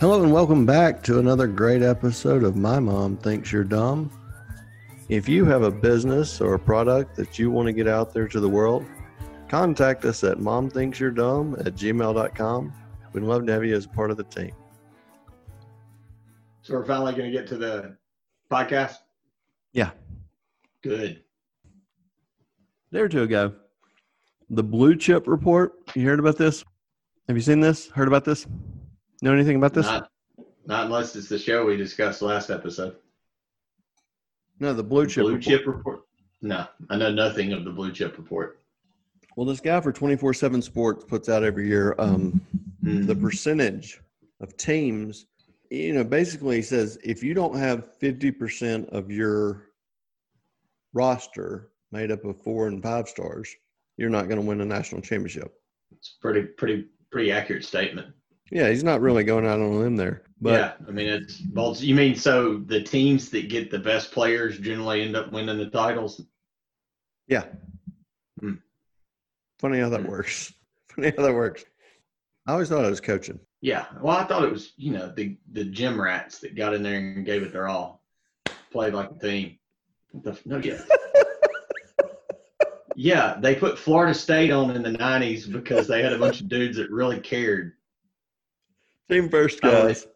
Hello and welcome back to another great episode of My Mom Thinks You're Dumb. If you have a business or a product that you want to get out there to the world, contact us at momthinksyourdumb at gmail.com. We'd love to have you as part of the team. So we're finally going to get to the podcast. Yeah. Good. There to ago. The blue chip report. You heard about this? Have you seen this? Heard about this? Know anything about this? Not, not unless it's the show we discussed last episode. no, the blue chip blue report. chip report. No, I know nothing of the blue chip report. Well, this guy for 24 7 Sports puts out every year um, Hmm. the percentage of teams. You know, basically, he says if you don't have 50% of your roster made up of four and five stars, you're not going to win a national championship. It's pretty, pretty, pretty accurate statement. Yeah, he's not really going out on a limb there. But yeah, I mean it's bold. You mean so the teams that get the best players generally end up winning the titles? yeah. Hmm. Funny how that Hmm. works. Funny how that works. I always thought it was coaching. Yeah. Well, I thought it was you know the the gym rats that got in there and gave it their all, played like a team. The no, yeah. Yeah, they put Florida State on in the '90s because they had a bunch of dudes that really cared, Team first, guys.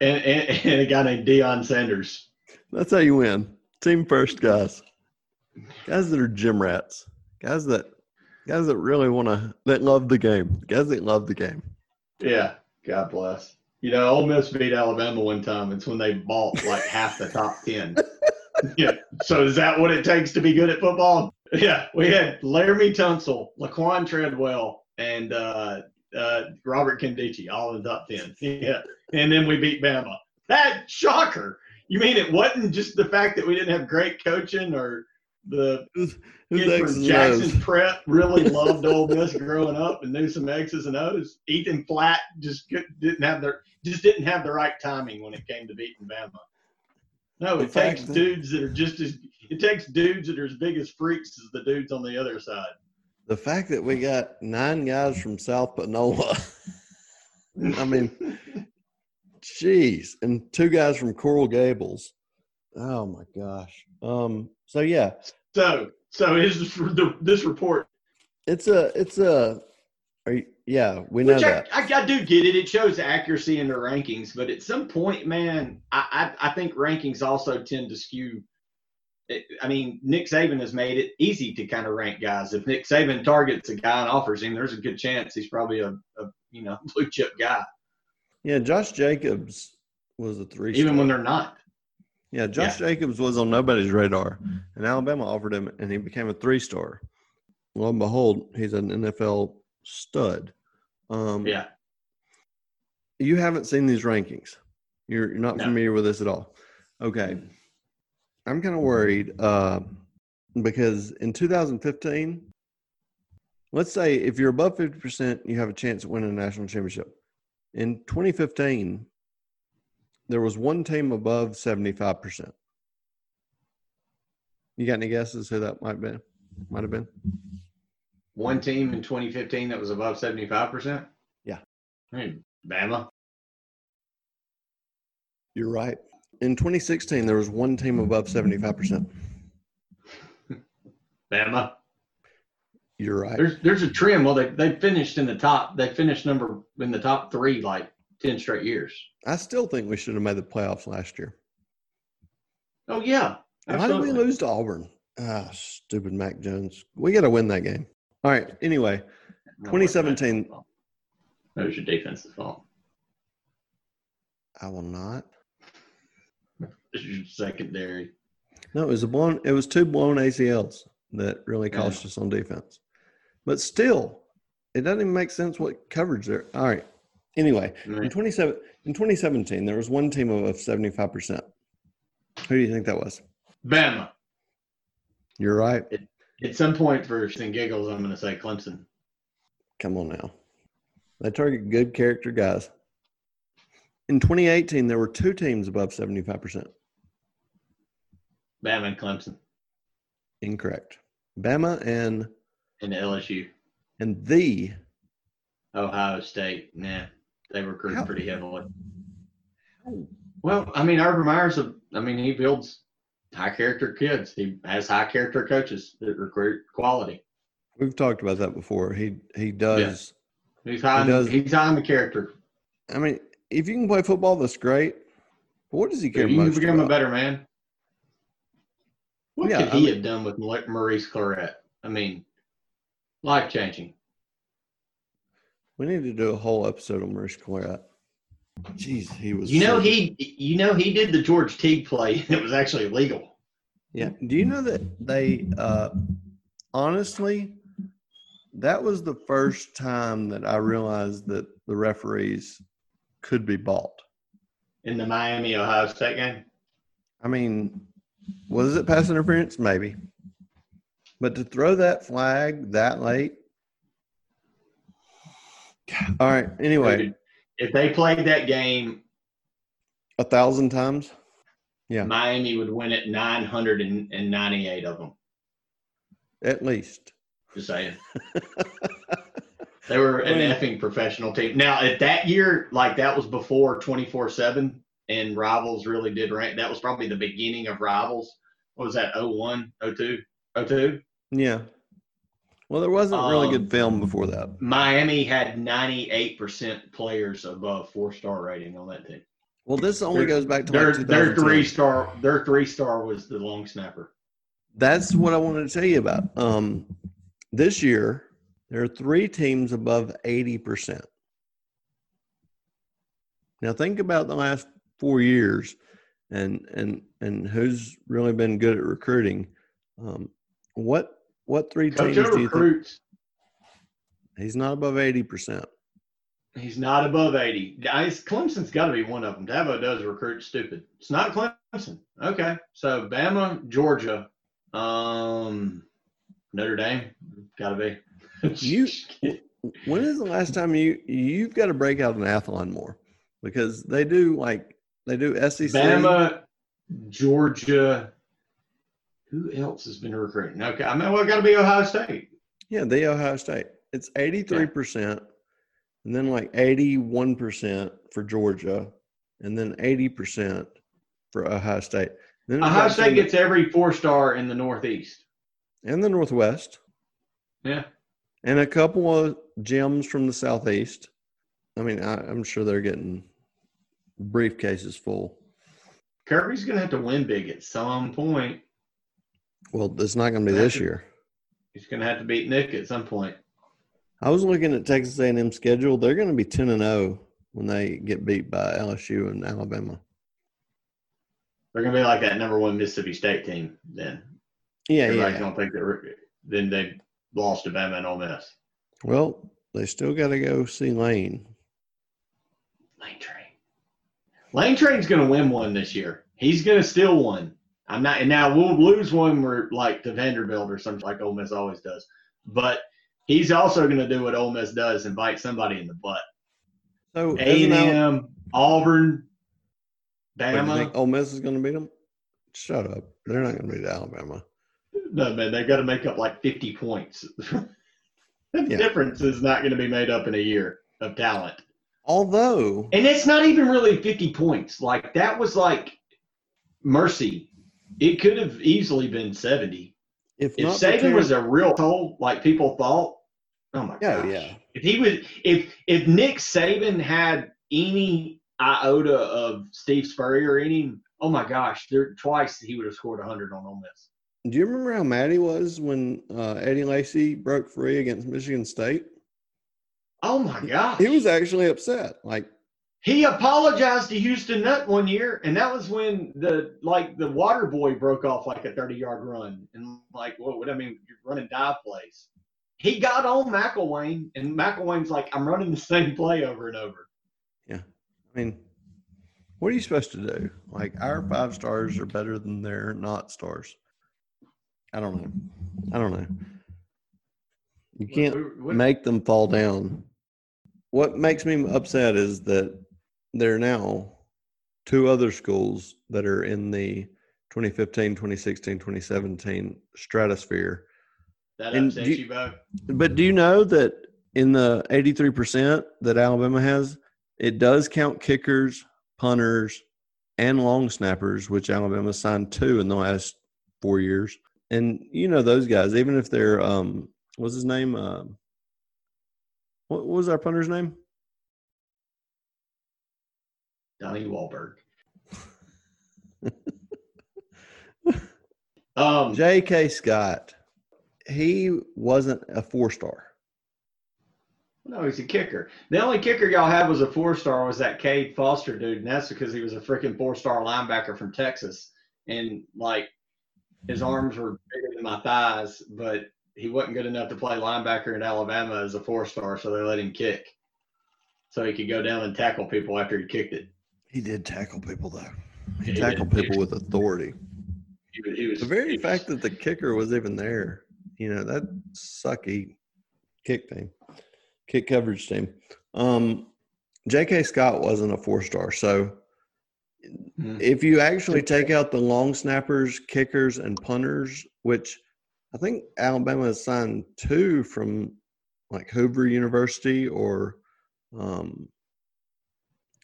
and, and, and a guy named Deion Sanders. That's how you win. Team first, guys. Guys that are gym rats. Guys that guys that really want to that love the game. Guys that love the game. Yeah, God bless. You know, Ole Miss beat Alabama one time. It's when they bought like half the top ten. yeah. So is that what it takes to be good at football? Yeah. We had Laremy Tunsil, Laquan Treadwell, and uh, uh, Robert Nkemdiche all in the top ten. Yeah. And then we beat Bama. That shocker. You mean it wasn't just the fact that we didn't have great coaching or the Who's kid from Jackson? Prep really loved Ole Miss growing up and knew some X's and O's. Ethan Flat just didn't have their just didn't have the right timing when it came to beating Bama. No, The it takes dudes that are just as it takes dudes that are as big as freaks as the dudes on the other side. The fact that we got nine guys from South Panola. I mean, jeez, and two guys from Coral Gables. Oh my gosh. Um. So yeah, so so is the, this report it's a it's a. Are you, yeah, we know Which that. I, I, I do get it. It shows accuracy in the rankings, but at some point, man, I, I, I think rankings also tend to skew. I mean, Nick Saban has made it easy to kind of rank guys. If Nick Saban targets a guy and offers him, there's a good chance he's probably a, a you know blue chip guy, Yeah, Josh Jacobs was a three. even when they're not. Yeah, Josh Jacobs was on nobody's radar, and Alabama offered him, and he became a three star. Lo and behold, he's an NFL stud. Um, Yeah, You haven't seen these rankings. You're, you're not No. familiar with this at all. Okay. I'm kind of worried uh, because in 2015, let's say if you're above 50%, you have a chance of winning a national championship. In 2015, there was one team above 75%. You got any guesses who that might be? Might have been. one team in 2015 that was above 75 percent. Yeah. I mean, Bama. You're right. In 2016, there was one team above 75%. Bama. You're right. There's there's a trend. Well, they they finished in the top. They finished number in the top three like ten straight years. I still think we should have made the playoffs last year. Oh yeah, Why did we lose to Auburn? Ah, stupid Mac Jones. We got to win that game. All right. Anyway, No, it 2017. my. That was your defense's fault. I will not. This is your secondary. No, it was a blown. It was two blown ACLs that really Yeah. cost us on defense. But still, it doesn't even make sense what coverage there. All right. Anyway, in 27 in 2017, there was one team of 75 percent. Who do you think that was? Bama. You're right. At some point, for and giggles, I'm going to say Clemson. Come on now. They target good character guys. In 2018, there were two teams above 75%. Bama and Clemson Incorrect. Bama and and LSU. and the Ohio State. Nah, they recruit How- pretty heavily. Well, I mean, Urban Meyer's a, I mean, he builds high character kids. He has high character coaches that recruit quality. We've talked about that before. He he does. He's high. He does- he's high in the character. I mean, if you can play football, that's great. But what does he care about? You can most become a better man. What Yeah, could I he mean- have done with Maurice Clarett? I mean, life changing. We need to do a whole episode on Maurice Clarett. Jeez, he was. You know so- he, you know he did the George Teague play, it was actually legal. Yeah. Do you know that they uh honestly that was the first time that I realized that the referees could be bought. in the Miami Ohio State game. I mean, was it pass interference? Maybe. But to throw that flag that late. All right. Anyway, if they played that game, a thousand times. Yeah. Miami would win it 998 of them. At least. Just saying. They were an effing professional team. Now, at that year, like that was before 24 7, and Rivals really did rank. That was probably the beginning of Rivals. What was that, 01, 02, 02? Yeah. Well, there wasn't really Um, good film before that. Miami had 98% players above four star rating on that team. Well, this only their- goes back to Their, like their three star their three star was the long snapper. That's what I wanted to tell you about. Um, this year, there are three teams above 80%. Now, think about the last four years and, and, and who's really been good at recruiting. Um, what, what three Coach teams do you think? He's not above 80%. He's not above 80. Guys, Clemson's got to be one of them. Dabo does recruit stupid. It's not Clemson. Okay. So Bama, Georgia, um, Notre Dame, got to be. You, when is the last time you, you've got to break out an athlon more because they do like, they do SEC. Bama, Georgia. Who else has been recruiting? Okay. I mean, well, got to be Ohio State. Yeah, the Ohio State. It's 83%, and then like 81% for Georgia, and then 80% for Ohio State. Then Ohio State gets every four star in the Northeast. and the Northwest, Yeah. and a couple of gems from the Southeast. I mean, I, I'm sure they're getting briefcases full. Kirby's going to have to win big at some point. Well, it's not going to be this year. He's going to have to beat Nick at some point. I was looking at Texas A&M schedule. They're going to be 10 and 0 when they get beat by LSU and Alabama. They're going to be like that number one Mississippi State team then. Yeah, Everybody's yeah. going to think that then they lost to Bama and Ole Miss. Well, they still got to go see Lane. Lane Train. Lane Train's going to win one this year. He's going to steal one. I'm not, and now we'll lose one where like to Vanderbilt or something like Ole Miss always does. But he's also going to do what Ole Miss does and bite somebody in the butt. So A and M, Auburn, Wait, you think Bama. Ole Miss is going to beat them? Shut up. They're not going to beat Alabama. No man, they've got to make up like 50 points. the Yeah. difference is not going to be made up in a year of talent. Although, And it's not even really 50 points. Like that was like mercy. It could have easily been 70. if, If Saban Terry- was a real toll, like people thought, oh my Yeah, gosh. yeah. If he was if if Nick Saban had any iota of Steve Spurrier in him, oh my gosh, there twice he would have scored 100 on Ole Miss. do you remember how mad he was when uh, Eddie Lacy broke free against Michigan State? Oh my gosh. He was actually upset. Like, He apologized to Houston Nutt one year, and that was when the like the water boy broke off like a 30 yard run. And like, what would I mean? You're running dive plays. He got on McElwain, and McElwain's like, I'm running the same play over and over. Yeah. I mean, what are you supposed to do? Like, our five stars are better than their not stars. I don't know. I don't know. You can't make them fall down. What makes me upset is that there are now two other schools that are in the 2015, 2016, 2017 stratosphere. that and upsets you, you-. But do you know that in the 83% that Alabama has, it does count kickers, punters, and long snappers, which Alabama signed two in the last four years. And you know those guys, even if they're um, what's his name? Uh, what, was our punter's name? Donnie Wahlberg. um, J.K. Scott. He wasn't a four star. no, he's a kicker. The only kicker y'all had was a four star was that Cade Foster dude, and that's because he was a freaking four star linebacker from Texas, and like his arms were bigger than my thighs, but he wasn't good enough to play linebacker in Alabama as a four star, so they let him kick, so he could go down and tackle people after he kicked it. He did tackle people though. He He tackled did. people with authority. He was, he was The very was- fact that the kicker was even there, you know, that sucky kick team, kick coverage team. Um, J.K. Scott wasn't a four star. So Mhm. if you actually take out the long snappers, kickers, and punters, which I think Alabama has signed two from like Hoover University or, um,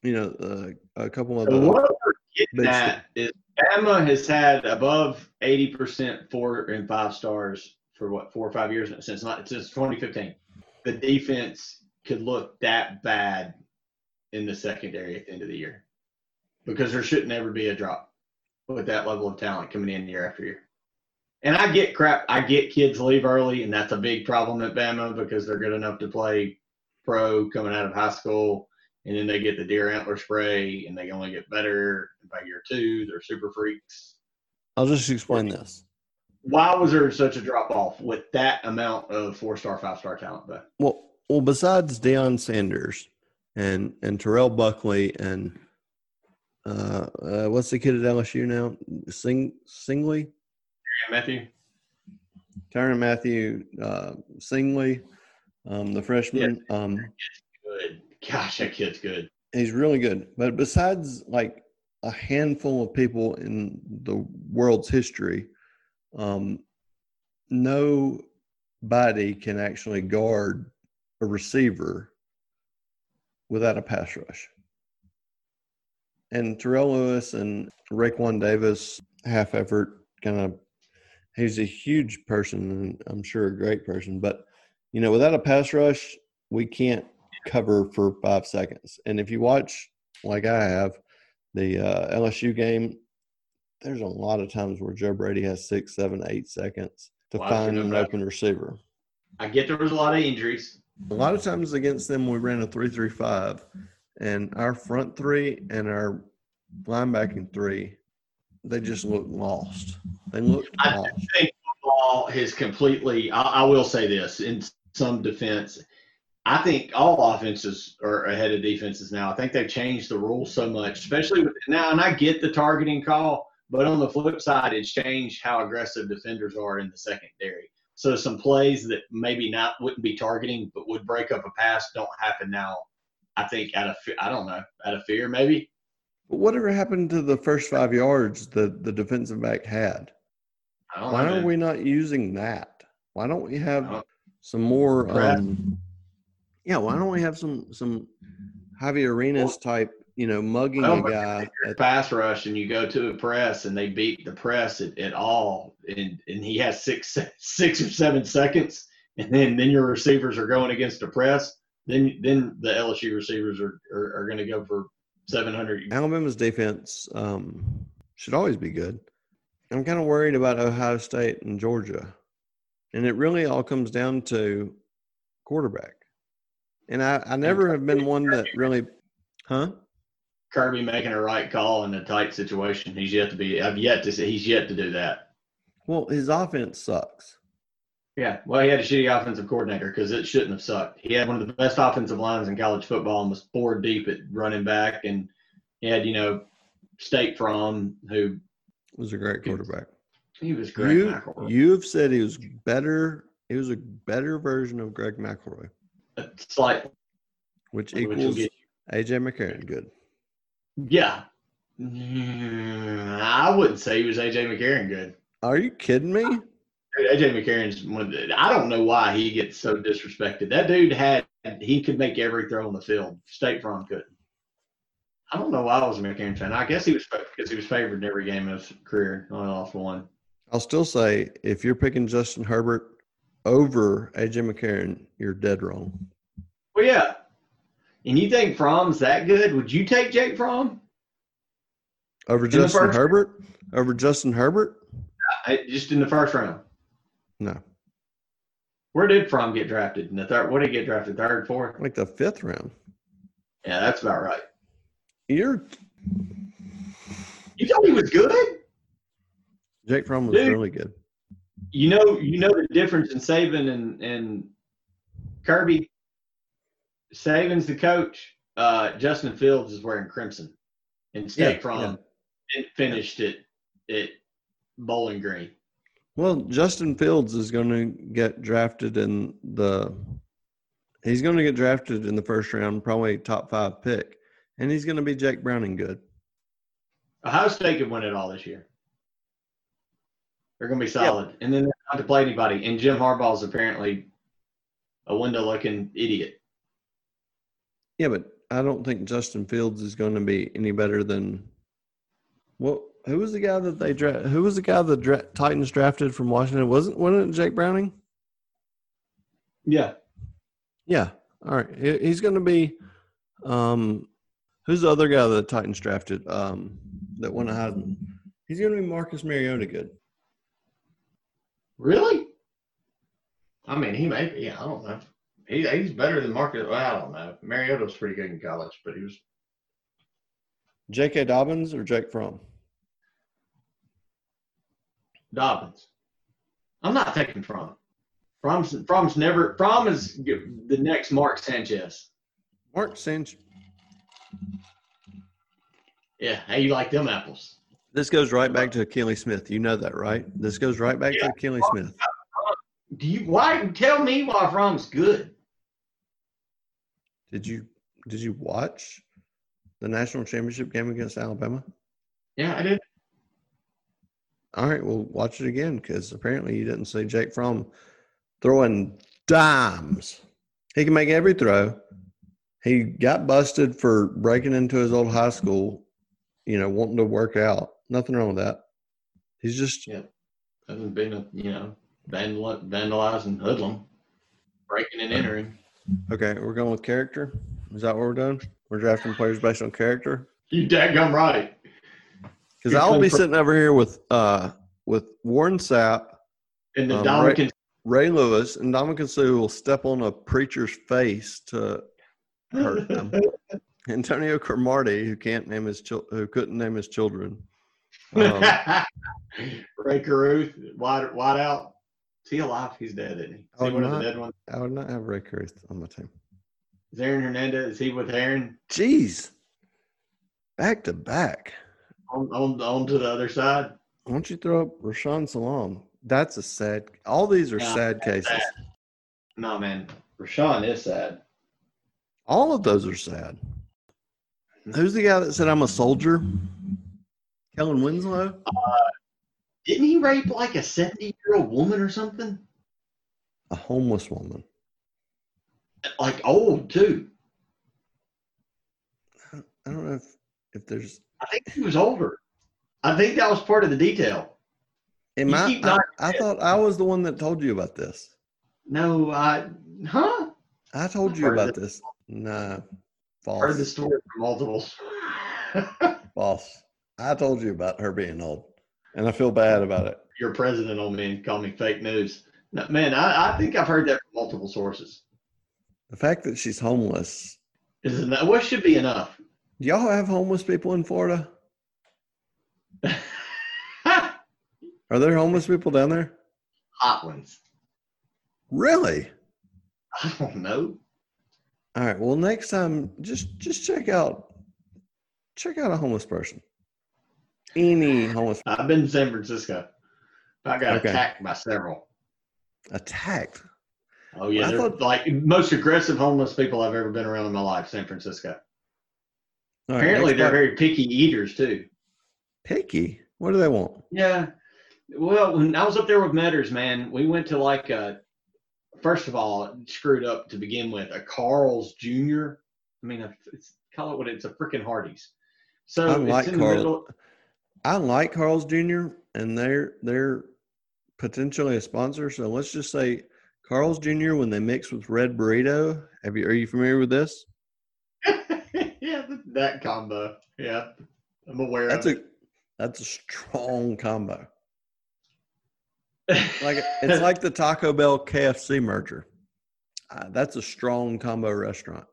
you know, uh, a couple of So what we're getting at is Bama has had above eighty percent four and five stars for what four or five years since not since 2015. The defense could look that bad in the secondary at the end of the year because there should never be a drop with that level of talent coming in year after year. And I get crap. I get kids leave early, and that's a big problem at Bama because they're good enough to play pro coming out of high school and then they get the deer antler spray and they only get better by year two they're super freaks I'll just explain this. why was there such a drop off with that amount of four star five star talent though Well, well, besides Deion Sanders and and Terrell Buckley and uh, uh, what's the kid at LSU now? Sing Stingley, matthew Tyrann Mathieu uh, Stingley, um, the freshman. Um, good gosh that kid's good he's really good. But besides like a handful of people in the world's history, um, nobody can actually guard a receiver without a pass rush. And Terrell Lewis and Raekwon Davis, half effort, kind of, he's a huge person and I'm sure a great person. But, you know, without a pass rush, we can't cover for five seconds. And if you watch, like I have, the uh, LSU game, there's a lot of times where Joe Brady has six, seven, eight seconds to Why find an open receiver. i get there was a lot of injuries A lot of times against them, we ran a three-three-five, and our front three and our linebacking three, they just look lost. They look I lost. think football has completely I, I will say this in some defense I think all offenses are ahead of defenses now. I think they've changed the rules so much, especially with now. And I get the targeting call, but on the flip side, it's changed how aggressive defenders are in the secondary. So some plays that maybe not wouldn't be targeting, but would break up a pass, don't happen now. I think out of I don't know out of fear maybe. But whatever happened to the first five yards that the defensive back had? Don't Why know. are we not using that? Why don't we have some more? Um, yeah, why don't we have some some Javi Arenas type, you know, mugging a guy? At, pass rush and you go to a press and they beat the press at, at all and, and he has six six or seven seconds and then then your receivers are going against a press then then the LSU receivers are are, are going to go for 700 Alabama's defense um, should always be good. I'm kind of worried about Ohio State and Georgia, and it really all comes down to quarterback. And I, I never have been one that really, huh? Kirby making a right call in a tight situation he's yet to be I've yet to see he's yet to do that Well, his offense sucks. Yeah well he had a shitty offensive coordinator because it shouldn't have sucked he had one of the best offensive lines in college football and was four deep at running back and he had you know Jake Fromm who Was a great quarterback. He was Greg You McElroy. you have said he was better. He was a better version of Greg McElroy, Slight, which which equals get, AJ McCarron. Good. yeah. Mm, I wouldn't say he was AJ McCarron good. Are you kidding me? AJ McCarron's one of the, I don't know why he gets so disrespected. That dude had he could make every throw on the field. State Farm couldn't. I don't know why I was a McCarron fan. I guess he was because he was favored in every game of his career. Only lost one. I'll still say if you're picking Justin Herbert over AJ McCarron, you're dead wrong. Well, yeah. And you think Fromm's that good? Would you take Jake Fromm? Over Justin Herbert? Over Justin Herbert? I, just in the first round. No, Where did Fromm get drafted? In the third? What did he get drafted? Third, fourth? like the fifth round. Yeah, that's about right. You're You thought he was good? Jake Fromm was Dude. really good. You know, you know the difference in Saban and and Kirby. Saban's the coach. Uh, Justin Fields is wearing crimson, and State Yeah, Fromm it finished it at Bowling Green. Well, Justin Fields is going to get drafted in the. He's going to get drafted in the first round, probably top five pick, and he's going to be Jake Browning good. Ohio State could win it all this year. They're going to be solid, and then they're not to play anybody. And Jim Harbaugh's apparently a window-looking idiot. Yeah, but I don't think Justin Fields is going to be any better than. Well, who was the guy that they dra- Who was the guy the dra- Titans drafted from Washington? Wasn't wasn't it Jake Browning? Yeah, Yeah. All right. He- He's going to be. Um, who's the other guy that the Titans drafted? Um, that went ahead. He's going to be Marcus Mariota good. really? I mean, he may be. Yeah, I don't know. He, he's better than Marcus. Well, I don't know. Mariota was pretty good in college, but he was J.K. Dobbins or Jake Fromm? Dobbins. I'm not taking Fromm. Fromm's, Fromm's never. Fromm is the next Mark Sanchez. Mark Sanchez. Yeah, how you like them apples? This goes right back to Kelly Smith. You know that, right? This goes right back to Kelly Smith. Do you? Why tell me why Fromm's good? Did you did you watch the national championship game against Alabama? Yeah, I did. All right, well, watch it again because apparently you didn't see Jake Fromm throwing dimes. He can make every throw. He got busted for breaking into his old high school, you know, wanting to work out. Nothing wrong with that. He's just Yeah. Hasn't been a you know vandal, vandalizing hoodlum, breaking and entering. okay. We're going with character. Is that what we're doing? We're drafting players based on character. You dadgum right. Because I'll be for- sitting over here with uh with Warren Sapp, And the Um, Dominican Ray Lewis, and Ndamukong Suh will step on a preacher's face to hurt them. Antonio Cromartie, who can't name his chil- who couldn't name his children. Um, Rae Carruth, wide, wide out. Is he alive? He's dead, isn't he? Is he one of not- the dead ones? I would not have Rae Carruth on my team. Is Aaron Hernandez? Is he with Aaron Jeez, back to back. On, on, on to the other side? Why don't you throw up Rashaan Salaam? That's a sad. All these are Yeah, sad cases. sad. No, man. Rashawn is sad. All of those are sad. Who's the guy that said I'm a soldier? Kellen Winslow. Uh, Didn't he rape like a 70 year old woman or something? A homeless woman. Like old, too. I don't know if if there's. I think he was older. I think that was part of the detail. Am I, I? I thought I was the one that told you about this. No, I, huh? I told you about this. Nah, Heard the false. story from multiples. False. I told you about her being old, and I feel bad about it. Your president on me and call me fake news. No, man, I, I think I've heard that from multiple sources. The fact that she's homeless. Isn't that what should be enough? Do y'all have homeless people in Florida? Are there homeless people down there? Hot ones. Really? I don't know. All right. Well, next time, just just check out check out a homeless person. Any homeless I've been to San Francisco. I got Okay. attacked by several. attacked. Oh yeah, I thought- like most aggressive homeless people I've ever been around in my life. San Francisco. All right, Apparently, next they're part. very picky eaters too. picky. What do they want? Yeah. Well, when I was up there with Metters, man, we went to like a, first of all, screwed up to begin with, a Carl's Jr. I mean, a- it's, call it what it's a freaking Hardee's. So I it's like in the middle. I like Carl's Jr. and they're they're potentially a sponsor. So let's just say Carl's Jr. when they mix with Red Burrito. Have you are you familiar with this? That combo. Yeah, I'm aware That's a that's a strong combo. Like it's like the Taco Bell KFC merger. Uh, that's a strong combo restaurant.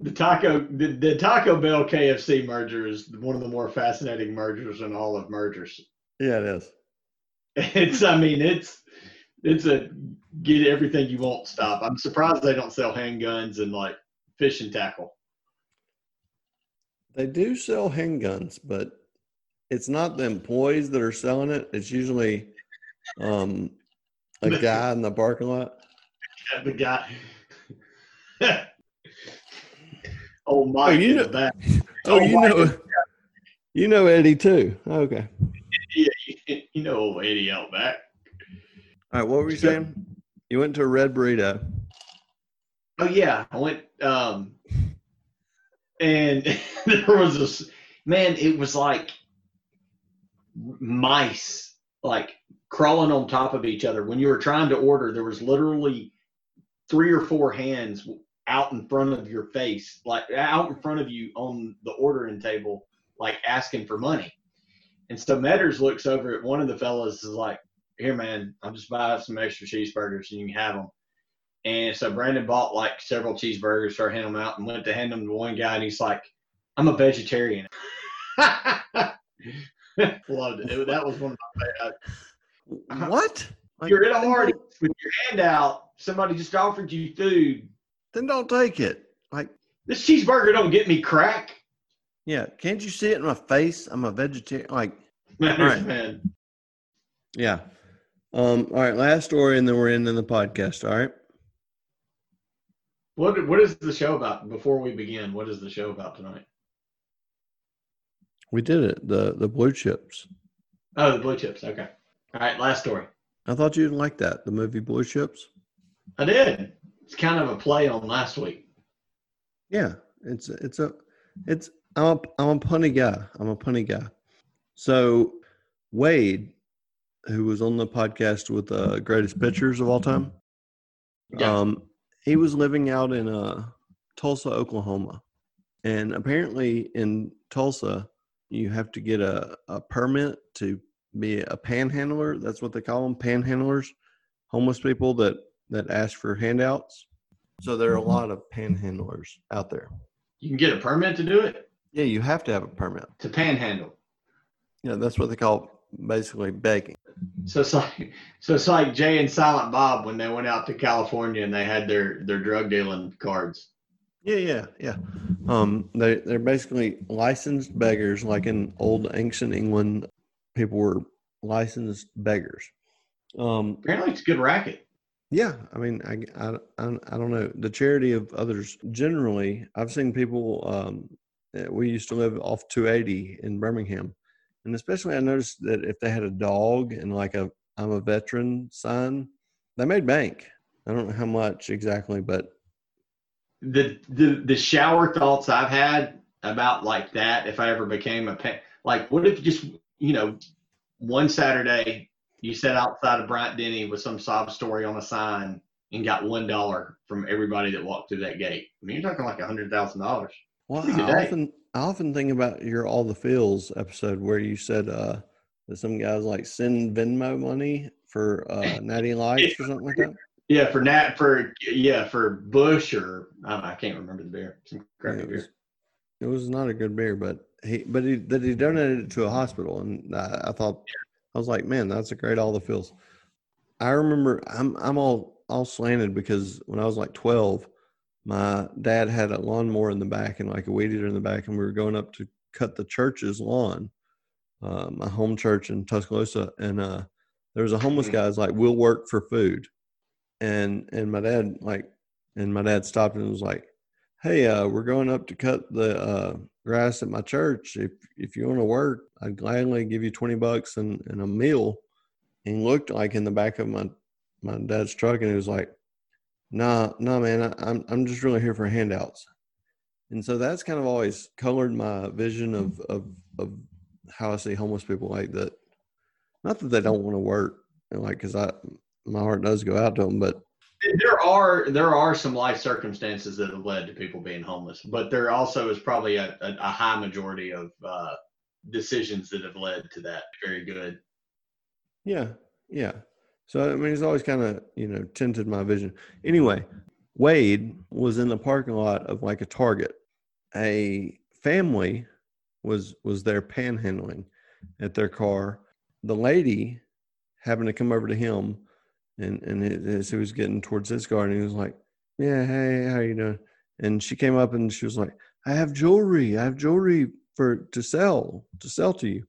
the taco the, the Taco Bell KFC merger is one of the more fascinating mergers in all of mergers. Yeah, it is. It's I mean it's it's a get everything you want stop. I'm surprised they don't sell handguns and like fishing tackle. They do sell handguns, but it's not the employees that are selling it. It's usually um, a guy in the parking lot. The guy. oh Mike you know- back. Oh, Oh, you know, you know Eddie too. Okay. Yeah, you, you know old Eddie out back. All right. What were you saying? You went to a red burrito. Oh yeah, I went um and there was this man, it was like mice like crawling on top of each other. When you were trying to order, there was literally three or four hands out in front of your face, like out in front of you on the ordering table, like asking for money. And so Metters looks over at one of the fellas is like, Here man, I'm just buy some extra cheeseburgers and you can have them. And so Brandon bought like several cheeseburgers, started handing them out, and went to hand them to one guy, and he's like, "I'm a vegetarian." Loved it. It- That was one of my favorite. What? Like, You're in a then party with your hand out. Somebody just offered you food. Then don't take it. Like, This cheeseburger don't get me crack. yeah, can't you see it in my face? I'm a vegetarian. Like, Man, Right. man. yeah. Um. All right. Last story, and then we're ending the podcast. All right. What what is the show about? Before we begin, what is the show about tonight? We did it. The the blue chips. Oh, the blue chips. Okay. All right. Last story. I thought you'd like that. The movie Blue Chips. I did. It's kind of a play on last week. Yeah, it's it's a it's I'm a, I'm a punny guy. I'm a punny guy. So Wade, who was on the podcast with the greatest pitchers of all time, Yeah. um, he was living out in uh, Tulsa, Oklahoma, and apparently in Tulsa, you have to get a, a permit to be a panhandler. That's what they call them, panhandlers, homeless people that that ask for handouts. So there are a lot of panhandlers out there. You can get a permit to do it Yeah, you have to have a permit. to panhandle. Yeah, that's what they call basically begging. So it's like so it's like Jay and Silent Bob when they went out to California and they had their their drug dealing cards. Yeah, yeah, yeah. Um, they they're basically licensed beggars, like in old ancient England, people were licensed beggars. Um, Apparently, it's a good racket. yeah, I mean, I, I, I, I don't know. The charity of others generally, I've seen people. Um, we used to live off 280 in Birmingham, and especially I noticed that if they had a dog and like a I'm a veteran sign, they made bank. I don't know how much exactly, but The the the shower thoughts I've had about like that if I ever became a pa- like what if just you know one Saturday you sat outside of Bryant Denny with some sob story on a sign and got one dollar from everybody that walked through that gate. I mean, you're talking like a hundred thousand dollars. Well, I often I often think about your all the feels episode where you said uh that some guys like send Venmo money for uh Natty Lights or something like that. Yeah, for Nat for yeah for Bush or I, I can't remember the beer. Some Yeah, crappy it beer. was it was not a good beer, but he but he that he donated it to a hospital, and I, I thought I was like, man, that's a great all the feels. I remember I'm I'm all all slanted because when I was like twelve, my dad had a lawnmower in the back and like a weed eater in the back, and we were going up to cut the church's lawn, uh, my home church in Tuscaloosa, and uh, there was a homeless guy who's like, "We'll work for food," and and my dad like, and my dad stopped and was like, "Hey, uh, we're going up to cut the uh, grass at my church. If if you want to work, I'd gladly give you twenty bucks and, and a meal." And looked like in the back of my my dad's truck, and he was like, "Nah, nah, man, I, I'm I'm just really here for handouts." And so that's kind of always colored my vision of of of how I see homeless people like that. Not that they don't want to work, like because I my heart does go out to them, but there are there are some life circumstances that have led to people being homeless, but there also is probably a, a, a high majority of uh, decisions that have led to that. Very good. Yeah, yeah. So I mean, it's always kind of you know tinted my vision. Anyway, Wade was in the parking lot of like a Target. A family was was there panhandling at their car. The lady happened to come over to him, and and as he was getting towards his car, and he was like, "Yeah, hey, how you doing?" And she came up and she was like, "I have jewelry. I have jewelry for to sell to sell to you."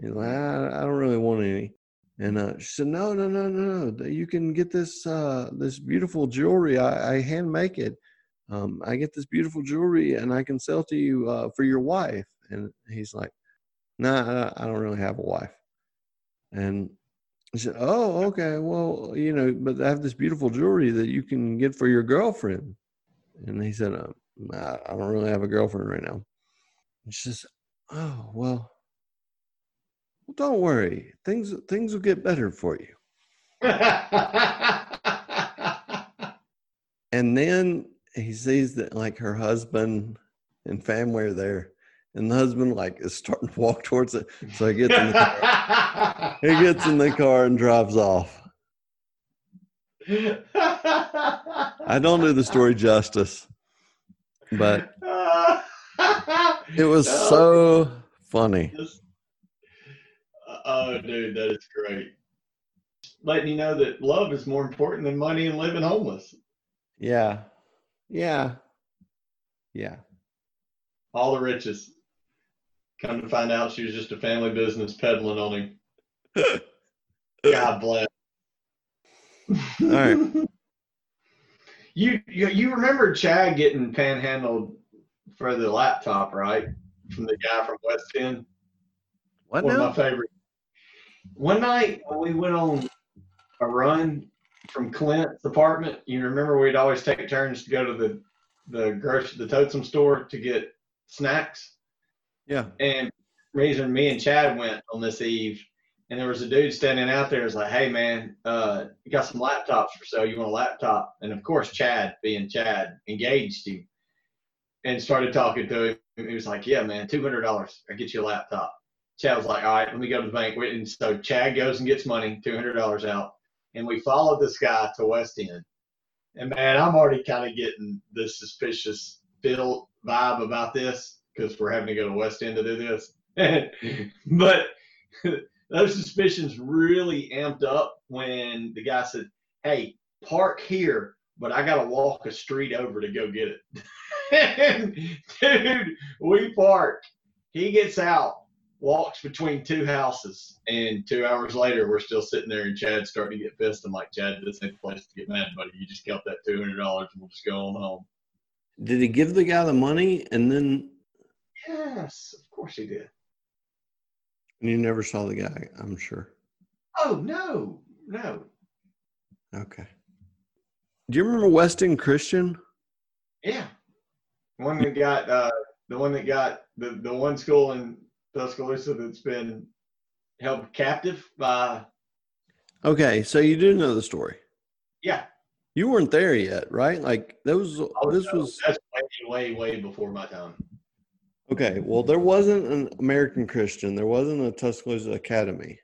He's like, I, I don't really want any. And uh, she said, "No, no, no, no, no. You can get this uh, this beautiful jewelry. I, I hand make it. Um, I get this beautiful jewelry, and I can sell to you uh, for your wife." And he's like, "Nah, I don't really have a wife." And he said, "Oh, okay. Well, you know, but I have this beautiful jewelry that you can get for your girlfriend." And he said, uh, I don't really have a girlfriend right now." And she says, "Oh, well." Well, don't worry. Things things will get better for you. and then he sees that like her husband and family are there, and the husband like is starting to walk towards it. So he gets in the car. he gets in the car and drives off. I don't do the story justice, but it was so funny. Oh, dude, that is great. Letting you know that love is more important than money and living homeless. Yeah. Yeah. Yeah. All the riches. Come to find out she was just a family business peddling on him. God bless. All right. you, you you remember Chad getting panhandled for the laptop, right? From the guy from West End. What One now? of my favorite. One night we went on a run from Clint's apartment, you remember we'd always take turns to go to the the grocery the totem store to get snacks. Yeah. And reason me and Chad went on this eve, and there was a dude standing out there. Was like, "Hey man, uh, you got some laptops for sale? You want a laptop?" And of course, Chad, being Chad, engaged him and started talking to him. He was like, "Yeah, man, two hundred dollars. I get you a laptop." Chad was like, "All right, let me go to the bank." And so Chad goes and gets money, two hundred dollars out, and we followed this guy to West End. And man, I'm already kind of getting this suspicious feel vibe about this because we're having to go to West End to do this. but those suspicions really amped up when the guy said, "Hey, park here, but I got to walk a street over to go get it." Dude, we park. He gets out, walks between two houses, and two hours later, we're still sitting there, and Chad's starting to get pissed. I'm like, Chad, this ain't the place to get mad, buddy. You just count that two hundred dollars, and we'll just go on home. Did he give the guy the money and then Yes, of course he did. And you never saw the guy? I'm sure. Oh no, no. Okay. Do you remember Weston Christian? Yeah, one that got uh, the one that got the the one school in Tuscaloosa that's been held captive by. Okay, so you do know the story. Yeah, You weren't there yet, right? Like that was oh, this no, was that's way way way before my time. okay. Well, there wasn't an American Christian. There wasn't a Tuscaloosa Academy.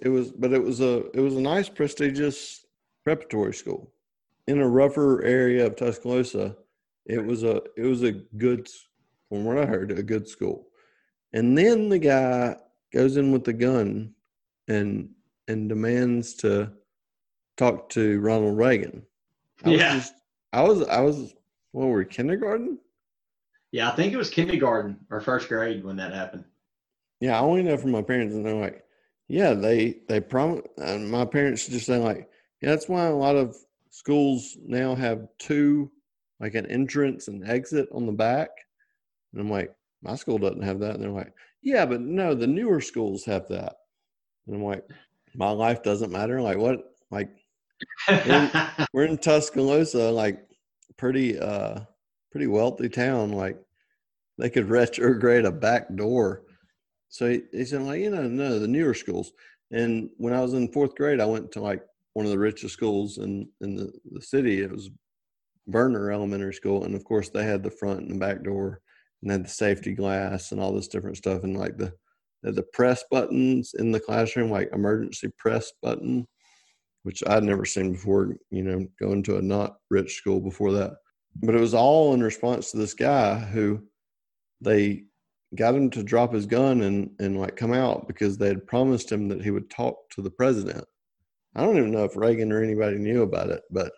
It was, but it was a it was a nice, prestigious preparatory school in a rougher area of Tuscaloosa. It was a it was a good, from what I heard, a good school. And then the guy goes in with the gun and and demands to talk to Ronald Reagan. I was Yeah. just- I was I was what were we, kindergarten? Yeah, I think it was kindergarten or first grade when that happened. Yeah, I only know from my parents, and they're like, yeah, they they prom. And my parents just saying like, yeah, that's why a lot of schools now have two, like an entrance and exit on the back. And I'm like, my school doesn't have that. And they're like, yeah, but no, the newer schools have that. And I'm like, my life doesn't matter. Like what? Like we're in Tuscaloosa, like pretty uh pretty wealthy town. Like they could retrograde a back door So he, he said, like, you know, no, the newer schools. And when I was in fourth grade, I went to like one of the richest schools in, in the, the city. It was Verner Elementary School. And of course, they had the front and the back door and had the safety glass and all this different stuff. And like the, the press buttons in the classroom, like emergency press button, which I'd never seen before, you know, going to a not rich school before that. But it was all in response to this guy who they got him to drop his gun and, and like come out because they had promised him that he would talk to the president. I don't even know if Reagan or anybody knew about it, but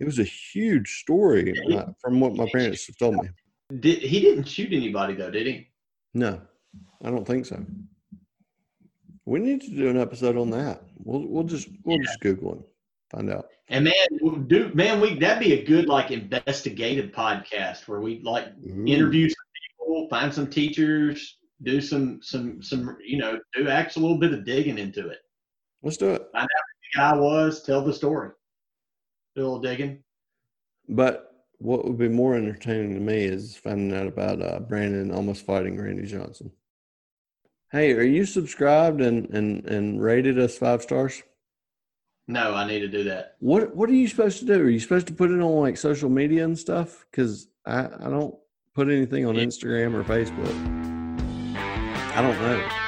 it was a huge story from what my parents have told me. Did, he didn't shoot anybody though, did he? No, I don't think so. We need to do an episode on that. We'll we'll just we'll yeah. just Google it, find out. And man, do man, we that'd be a good like investigative podcast where we like Ooh. interview some people, find some teachers, do some some some you know do actually a little bit of digging into it. Let's do it. Find out who the guy was, tell the story, do a little digging. But what would be more entertaining to me is finding out about uh, Brandon almost fighting Randy Johnson. Hey, are you subscribed and, and, and rated us five stars? No, I need to do that. What What are you supposed to do? Are you supposed to put it on like social media and stuff? Because I, I don't put anything on Instagram or Facebook. I don't know.